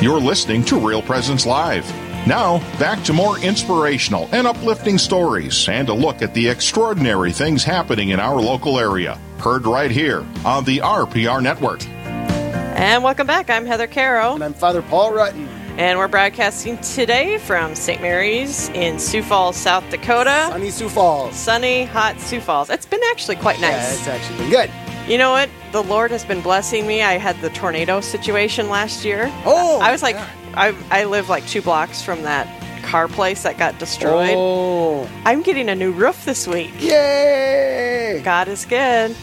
You're listening to Real Presence Live. Now, back to more inspirational and uplifting stories and a look at the extraordinary things happening in our local area. Heard right here on the RPR Network. And welcome back. I'm Heather Caro. And I'm Father Paul Rutten. And we're broadcasting today from St. Mary's in Sioux Falls, South Dakota. Sunny Sioux Falls. Sunny, hot Sioux Falls. It's been actually quite nice. Yeah, it's actually been good. You know what? The Lord has been blessing me. I had the tornado situation last year. Oh, I was like, yeah. I, I live like two blocks from that car place that got destroyed. Oh, I'm getting a new roof this week. yay! God is good.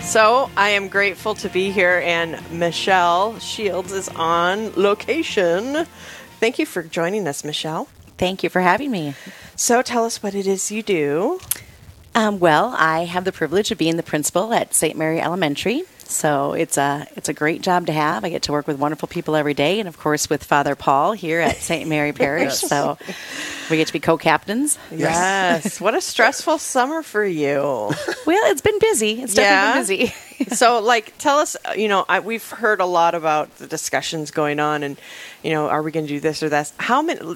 So I am grateful to be here, and Michelle Shields is on location. Thank you for joining us, Michelle. Thank you for having me. So tell us what it is you do. Um, well, I have the privilege of being the principal at St. Mary Elementary. So it's a it's a great job to have. I get to work with wonderful people every day, and of course with Father Paul here at St. Mary Parish. So we get to be co-captains. Yes. what a stressful summer for you. Well, it's been busy. It's Yeah. definitely been busy. so, like, tell us, uh, you know, I, we've heard a lot about the discussions going on and, you know, are we going to do this or that? How many,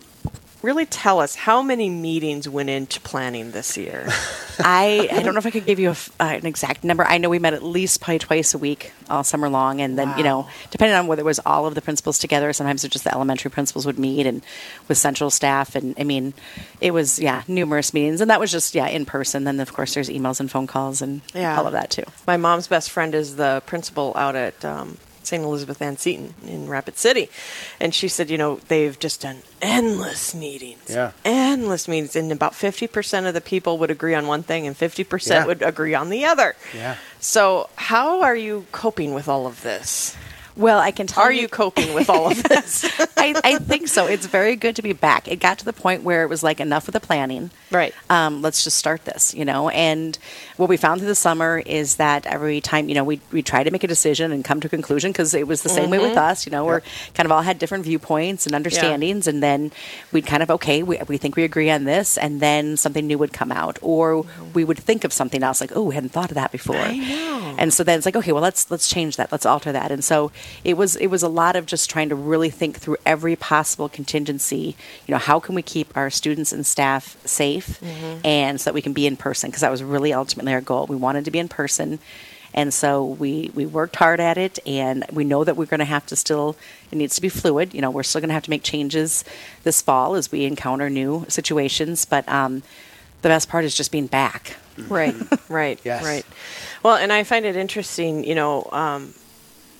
really tell us, how many meetings went into planning this year? I, I don't know if I could give you a f uh, an exact number. I know we met at least probably twice a week all summer long, and then you know, depending on whether it was all of the principals together, sometimes it just the elementary principals would meet and with central staff, and I mean, it was yeah numerous meetings, and that was just yeah in person. Then of course there's emails and phone calls and Yeah. all of that too. My mom's best friend is the principal out at um, St. Elizabeth Ann Seton in Rapid City. And she said, you know, they've just done endless meetings. Yeah. Endless meetings. And about 50% of the people would agree on one thing and 50% Yeah. would agree on the other. Yeah. So, how are you coping with all of this? Well, I can tell you. Are you coping with all of this? I, I think so. It's very good to be back. It got to the point where it was like enough of the planning. Right. Um, let's just start this, you know. And what we found through the summer is that every time, you know, we we try to make a decision and come to a conclusion because it was the same way with us. You know, we're kind of all had different viewpoints and understandings, and then we'd kind of okay, we, we think we agree on this, and then something new would come out, or we would think of something else like, oh, we hadn't thought of that before. I know. And so then it's like, okay, well, let's let's change that, let's alter that. And so it was it was a lot of just trying to really think through every possible contingency. You know, how can we keep our students and staff safe, and so that we can be in person? Because that was really ultimately our goal. We wanted to be in person. And so we, we worked hard at it, and we know that we're going to have to still, it needs to be fluid. You know, we're still going to have to make changes this fall as we encounter new situations. But um, the best part is just being back. Right, right, Yes. right. Well, and I find it interesting, you know, um,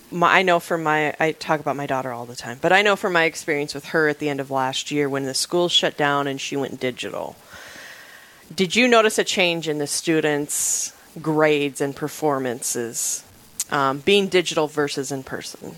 my, I know from my, I talk about my daughter all the time, but I know from my experience with her at the end of last year when the school shut down and she went digital. Did you notice a change in the students' grades and performances um, being digital versus in person?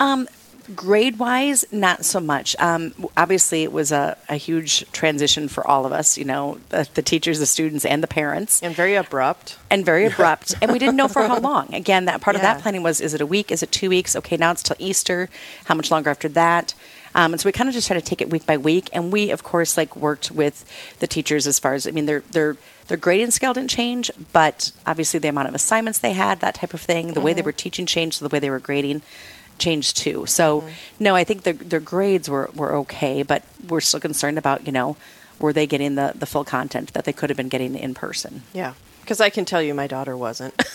Um, grade wise, not so much. Um, obviously, it was a, a huge transition for all of us, you know, the, the teachers, the students, and the parents, And very abrupt. and very abrupt. and we didn't know for how long. Again, that part of that planning was is it a week? Is it two weeks? Okay, now it's till Easter. How much longer after that? Um, and so we kind of just tried to take it week by week. And we, of course, like worked with the teachers as far as, I mean, their, their, their grading scale didn't change, but obviously the amount of assignments they had, that type of thing, the way they were teaching changed, so the way they were grading changed too. So no, I think their their grades were, were okay, but we're still concerned about you know were they getting the the full content that they could have been getting in person. Yeah. Because I can tell you my daughter wasn't.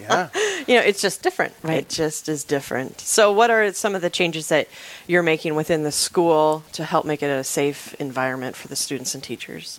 Yeah. you know, it's just different. Right. It just is different. So, what are some of the changes that you're making within the school to help make it a safe environment for the students and teachers?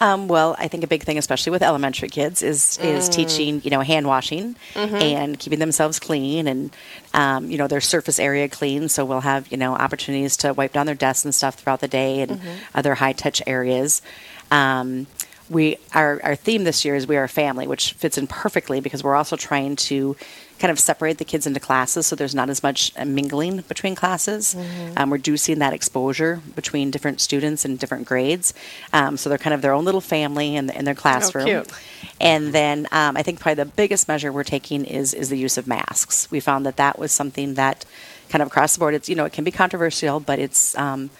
Um, well, I think a big thing, especially with elementary kids, is is teaching you know hand washing and keeping themselves clean and um, you know their surface area clean. So we'll have you know opportunities to wipe down their desks and stuff throughout the day and other high touch areas. Um, we our our theme this year is we are a family, which fits in perfectly because we're also trying to kind of separate the kids into classes so there's not as much uh, mingling between classes. Um, reducing that exposure between different students and different grades. Um, so they're kind of their own little family in, in their classroom. cute. And then um, I think probably the biggest measure we're taking is is the use of masks. We found that that was something that kind of across the board. It's you know it can be controversial, but it's um,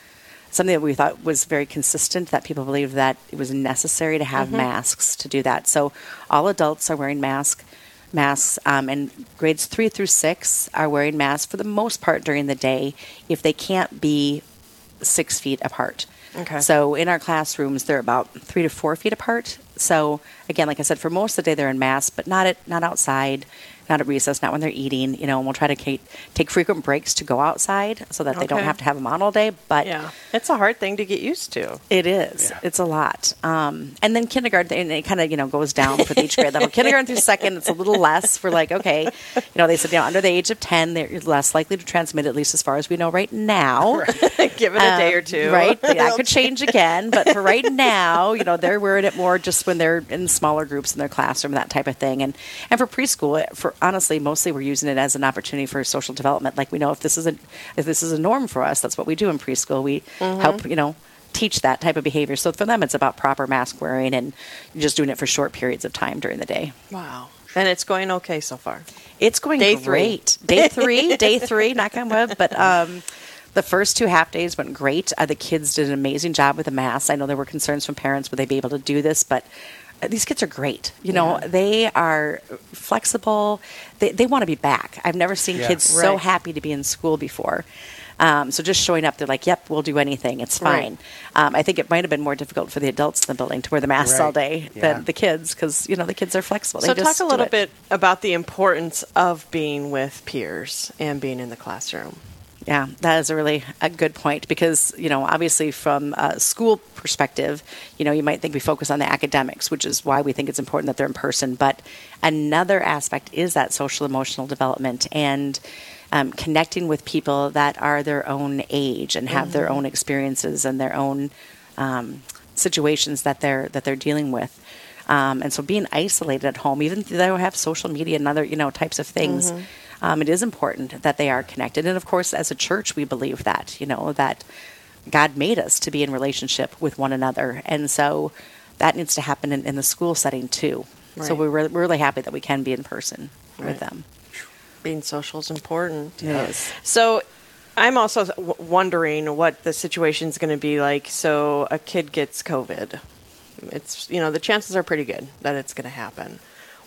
something that we thought was very consistent. That people believed that it was necessary to have masks to do that. So all adults are wearing masks. masks, um, and grades three through six are wearing masks for the most part during the day if they can't be six feet apart. Okay. So in our classrooms, they're about three to four feet apart. So again, like I said, for most of the day they're in masks, but not at not outside, not at recess, not when they're eating. You know, and we'll try to take, take frequent breaks to go outside so that they don't have to have them on all day. But Yeah, it's a hard thing to get used to. it is. It's a lot. Um, and then kindergarten, and it kind of you know goes down for each grade level. kindergarten through second, it's a little less. For like, okay, you know, they said you know under the age of ten, they're less likely to transmit, at least as far as we know right now. Give it a day or Um, two. Right. That could change again. But for right now, you know, they're wearing it more just when they're in smaller groups in their classroom, that type of thing. And and for preschool, for honestly, mostly we're using it as an opportunity for social development. Like we know if this is a if this is a norm for us, that's what we do in preschool. We Mm-hmm. help, you know, teach that type of behavior. So for them it's about proper mask wearing and just doing it for short periods of time during the day. Wow. And it's going okay so far. It's going Day three. great. Day three, day three, knock on wood. But um, the first two half days went great. Uh, the kids did an amazing job with the masks. I know there were concerns from parents would they be able to do this, but these kids are great. You know, they are flexible. They, they want to be back. I've never seen Yeah. kids so happy to be in school before. Um, so just showing up, they're like, "Yep, we'll do anything. It's Right. fine." Um, I think it might have been more difficult for the adults in the building to wear the masks all day Yeah. than the kids because you know the kids are flexible. So They talk a little bit about the importance of being with peers and being in the classroom. Yeah, that is a really a good point because you know obviously from a school perspective, you know you might think we focus on the academics, which is why we think it's important that they're in person. But another aspect is that social emotional development and um, connecting with people that are their own age and have their own experiences and their own um, situations that they're that they're dealing with. Um, and so being isolated at home, even though they have social media and other you know types of things, um, it is important that they are connected. And of course, as a church, we believe that you know that God made us to be in relationship with one another, and so that needs to happen in, in the school setting too. So we're, re- we're really happy that we can be in person Right. with them. Being social is important. Yes. So I'm also w- wondering what the situation is going to be like. So a kid gets COVID. It's, you know, the chances are pretty good that it's going to happen.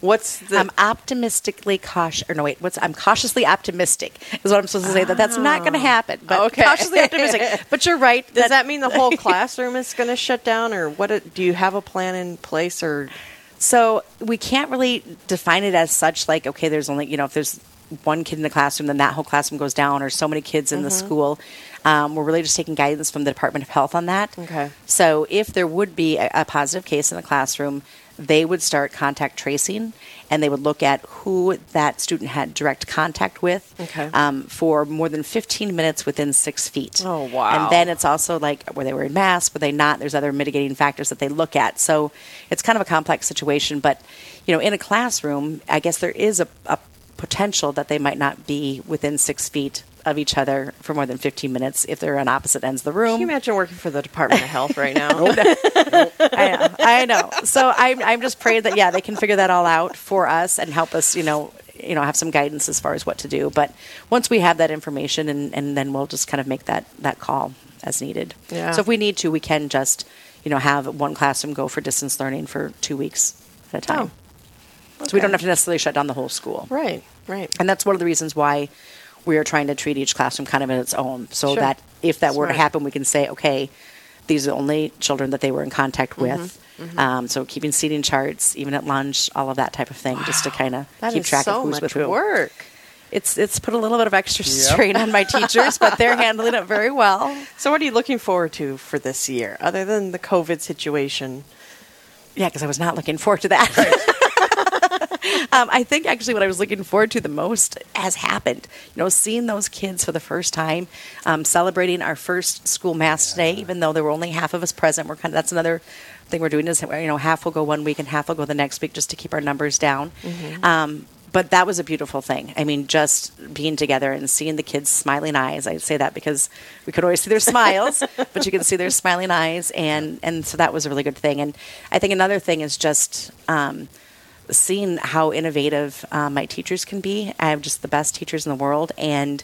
What's the. I'm optimistically cautious. Or no, wait. What's I'm cautiously optimistic is what I'm supposed to say. That that's not going to oh. happen. But Okay. cautiously optimistic. But you're right. does that mean the whole classroom is going to shut down, or what? it- Do you have a plan in place, or So we can't really define it as such. Like, okay, there's only you know if there's one kid in the classroom, then that whole classroom goes down, or so many kids in the school. Um, we're really just taking guidance from the Department of Health on that. Okay. So if there would be a, a positive case in the classroom, they would start contact tracing, and they would look at who that student had direct contact with Okay. um, for more than 15 minutes within six feet. Oh, wow. And then it's also like were they wearing masks, were they not? There's other mitigating factors that they look at. So it's kind of a complex situation. But you know, in a classroom, I guess there is a, a potential that they might not be within six feet of each other for more than 15 minutes if they're on opposite ends of the room. can you imagine working for the Department of Health right now? I know. I know. So I'm, I'm just praying that, yeah, they can figure that all out for us and help us, you know, you know, have some guidance as far as what to do. But once we have that information and, and then we'll just kind of make that, that call as needed. Yeah. So if we need to, we can just, you know, have one classroom go for distance learning for two weeks at a time. Oh. So we don't have to necessarily shut down the whole school. Right, right. And that's one of the reasons why we are trying to treat each classroom kind of in its own, so Sure. that if that were to Smart. happen, we can say, okay, these are the only children that they were in contact Mm-hmm, with. Um, so keeping seating charts, even at lunch, all of that type of thing, just to kind of That keep is track so of who's much with who. work. It's it's put a little bit of extra strain on my teachers, but they're handling it very well. So, what are you looking forward to for this year, other than the COVID situation? Yeah, because I was not looking forward to that. um, I think actually what I was looking forward to the most has happened. You know, seeing those kids for the first time, um, celebrating our first school mass today, even though there were only half of us present. We're kind of that's another thing we're doing is you know half will go one week and half will go the next week just to keep our numbers down. Um, but that was a beautiful thing. I mean, just being together and seeing the kids' smiling eyes. I say that because we could always see their smiles, but you can see their smiling eyes, and and so that was a really good thing. And I think another thing is just um, seeing how innovative uh, my teachers can be. I have just the best teachers in the world, and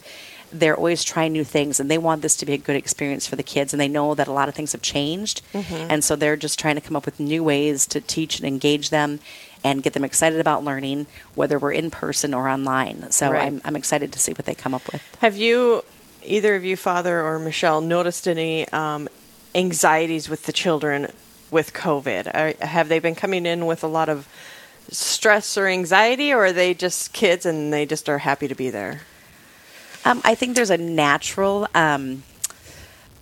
they're always trying new things, and they want this to be a good experience for the kids. And they know that a lot of things have changed, and so they're just trying to come up with new ways to teach and engage them. and get them excited about learning, whether we're in person or online. So Right. I'm, I'm excited to see what they come up with. Have you, either of you, Father or Michelle, noticed any um, anxieties with the children with COVID? Are, have they been coming in with a lot of stress or anxiety, or are they just kids and they just are happy to be there? Um, I think there's a natural um,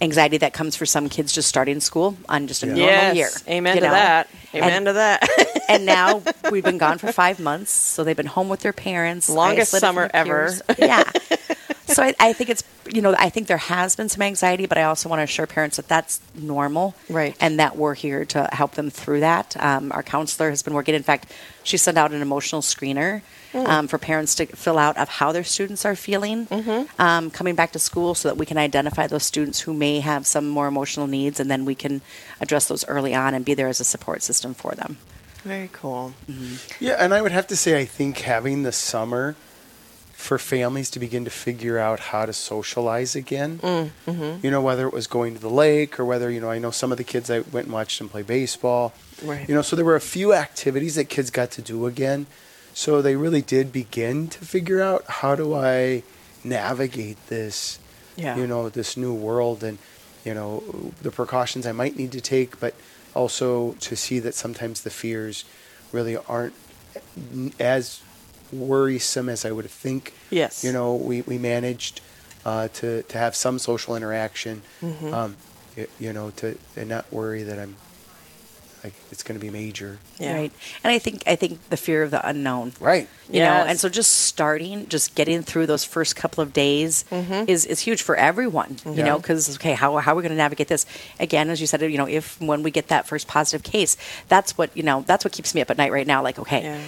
anxiety that comes for some kids just starting school on just a normal yes. year. Amen you to know? that. Amen And- to that. and now we've been gone for five months, so they've been home with their parents. Longest summer ever. peers. Yeah. So I, I think it's you know I think there has been some anxiety, but I also want to assure parents that that's normal, Right. And that we're here to help them through that. Um, our counselor has been working. In fact, she sent out an emotional screener Hmm. um, for parents to fill out of how their students are feeling Mm-hmm. um, coming back to school, so that we can identify those students who may have some more emotional needs, and then we can address those early on and be there as a support system for them. Very cool. Yeah, and I would have to say, I think having the summer for families to begin to figure out how to socialize again. Mm-hmm. You know, whether it was going to the lake or whether, you know, I know some of the kids I went and watched them play baseball. Right. You know, so there were a few activities that kids got to do again. So they really did begin to figure out how do I navigate this, Yeah. you know, this new world and, you know, the precautions I might need to take, but also to see that sometimes the fears really aren't as worrisome as I would think. Yes. You know, we, we managed uh, to, to have some social interaction, Mm-hmm. um, y- you know, to and not worry that I'm like it's going to be major. Yeah. Right. And I think I think the fear of the unknown. Right. You know, and so just starting, just getting through those first couple of days is, is huge for everyone, you know, because, okay, how, how are we going to navigate this? Again, as you said, you know, if when we get that first positive case, that's what, you know, that's what keeps me up at night right now. Like, okay, Yeah.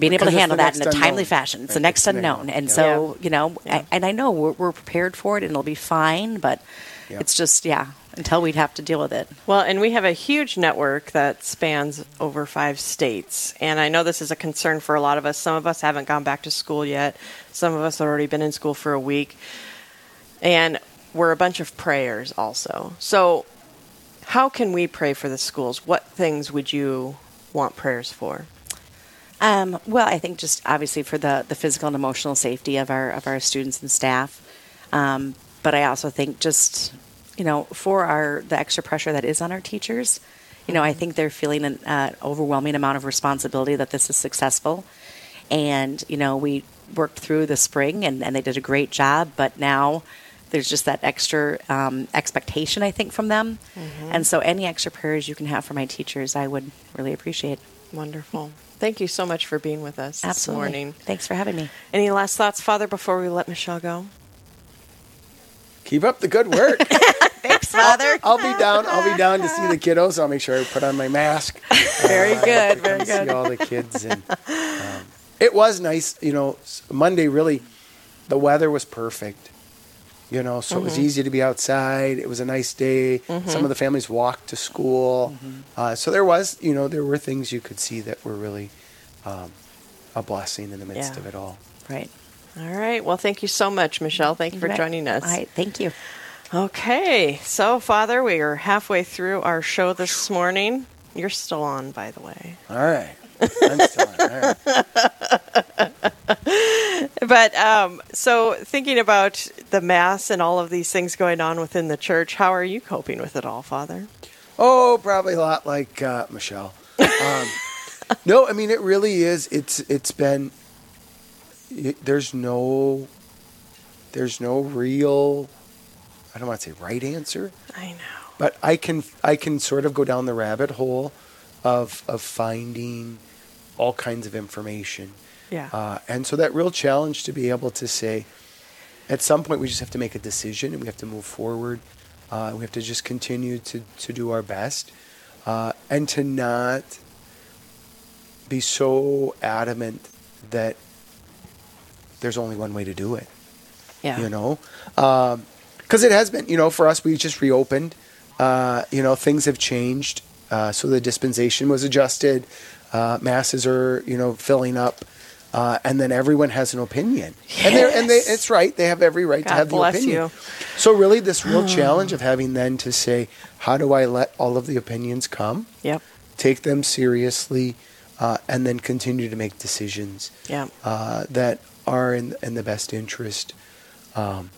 Being able to handle that in a next timely unknown. fashion. It's the next it's unknown. unknown. And Yeah. so, you know, Yeah. I, and I know we're, we're prepared for it and it'll be fine, but Yeah. it's just, yeah, until we'd have to deal with it. Well, and we have a huge network that spans over five states. And I know this is a concern for a lot of us. Some of us haven't gone back to school yet, some of us have already been in school for a week. And we're a bunch of prayers also. So, how can we pray for the schools? What things would you want prayers for? Um, well, I think just obviously for the, the physical and emotional safety of our of our students and staff, um, but I also think just you know for our the extra pressure that is on our teachers, you know I think they're feeling an uh, overwhelming amount of responsibility that this is successful, and you know we worked through the spring and, and they did a great job, but now there's just that extra um, expectation I think from them, and so any extra prayers you can have for my teachers, I would really appreciate. Wonderful. Thank you so much for being with us this morning. Thanks for having me. Any last thoughts, Father, before we let Michelle go? Keep up the good work. Thanks, Father. I'll be down. I'll be down to see the kiddos. I'll make sure I put on my mask. Very good. Very good. See all the kids, and um, it was nice. You know, Monday really, the weather was perfect. You know, so it Mm-hmm. was easy to be outside. It was a nice day. Some of the families walked to school, Mm-hmm. uh, so there was, you know, there were things you could see that were really um, a blessing in the midst Yeah. of it all. Right. All right. Well, thank you so much, Michelle. Thank you for joining us. All right. Thank you. Okay. So, Father, we are halfway through our show this morning. You're still on, by the way. All right, I'm still on. All right. But um, so, thinking about the Mass and all of these things going on within the church, how are you coping with it all, Father? Oh, probably a lot like uh, Michelle. Um, no, I mean it really is. It's it's been. It, there's no. There's no real. I don't want to say right answer, I know. but I can I can sort of go down the rabbit hole, of of finding, all kinds of information, Yeah. uh, and so that real challenge to be able to say, at some point we just have to make a decision and we have to move forward. Uh, we have to just continue to, to do our best uh, and to not be so adamant that there's only one way to do it. yeah. You know, because it has been. You know, for us, we just reopened. Uh, you know, things have changed. Uh, so the dispensation was adjusted. Uh, masses are you know filling up. Uh, and then everyone has an opinion, and they and they it's right. They have every right God to have the opinion. you. So really, this real challenge of having then to say, how do I let all of the opinions come? Yep. take them seriously, uh, and then continue to make decisions Yeah. uh, that are in, in the best interest um,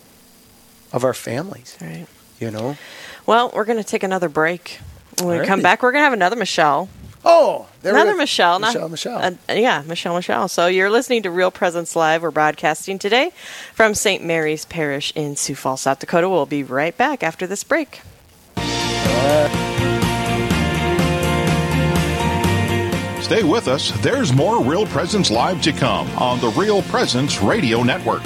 of our families. Right. You know. Well, we're going to take another break. When we come back, we're going to have another Michelle. Oh, there we Another go. Michelle. not- Michelle. Michelle. uh, yeah, Michelle, Michelle. So you're listening to Real Presence Live. We're broadcasting today from St. Mary's Parish in Sioux Falls, South Dakota. We'll be right back after this break. Stay with us. There's more Real Presence Live to come on the Real Presence Radio Network.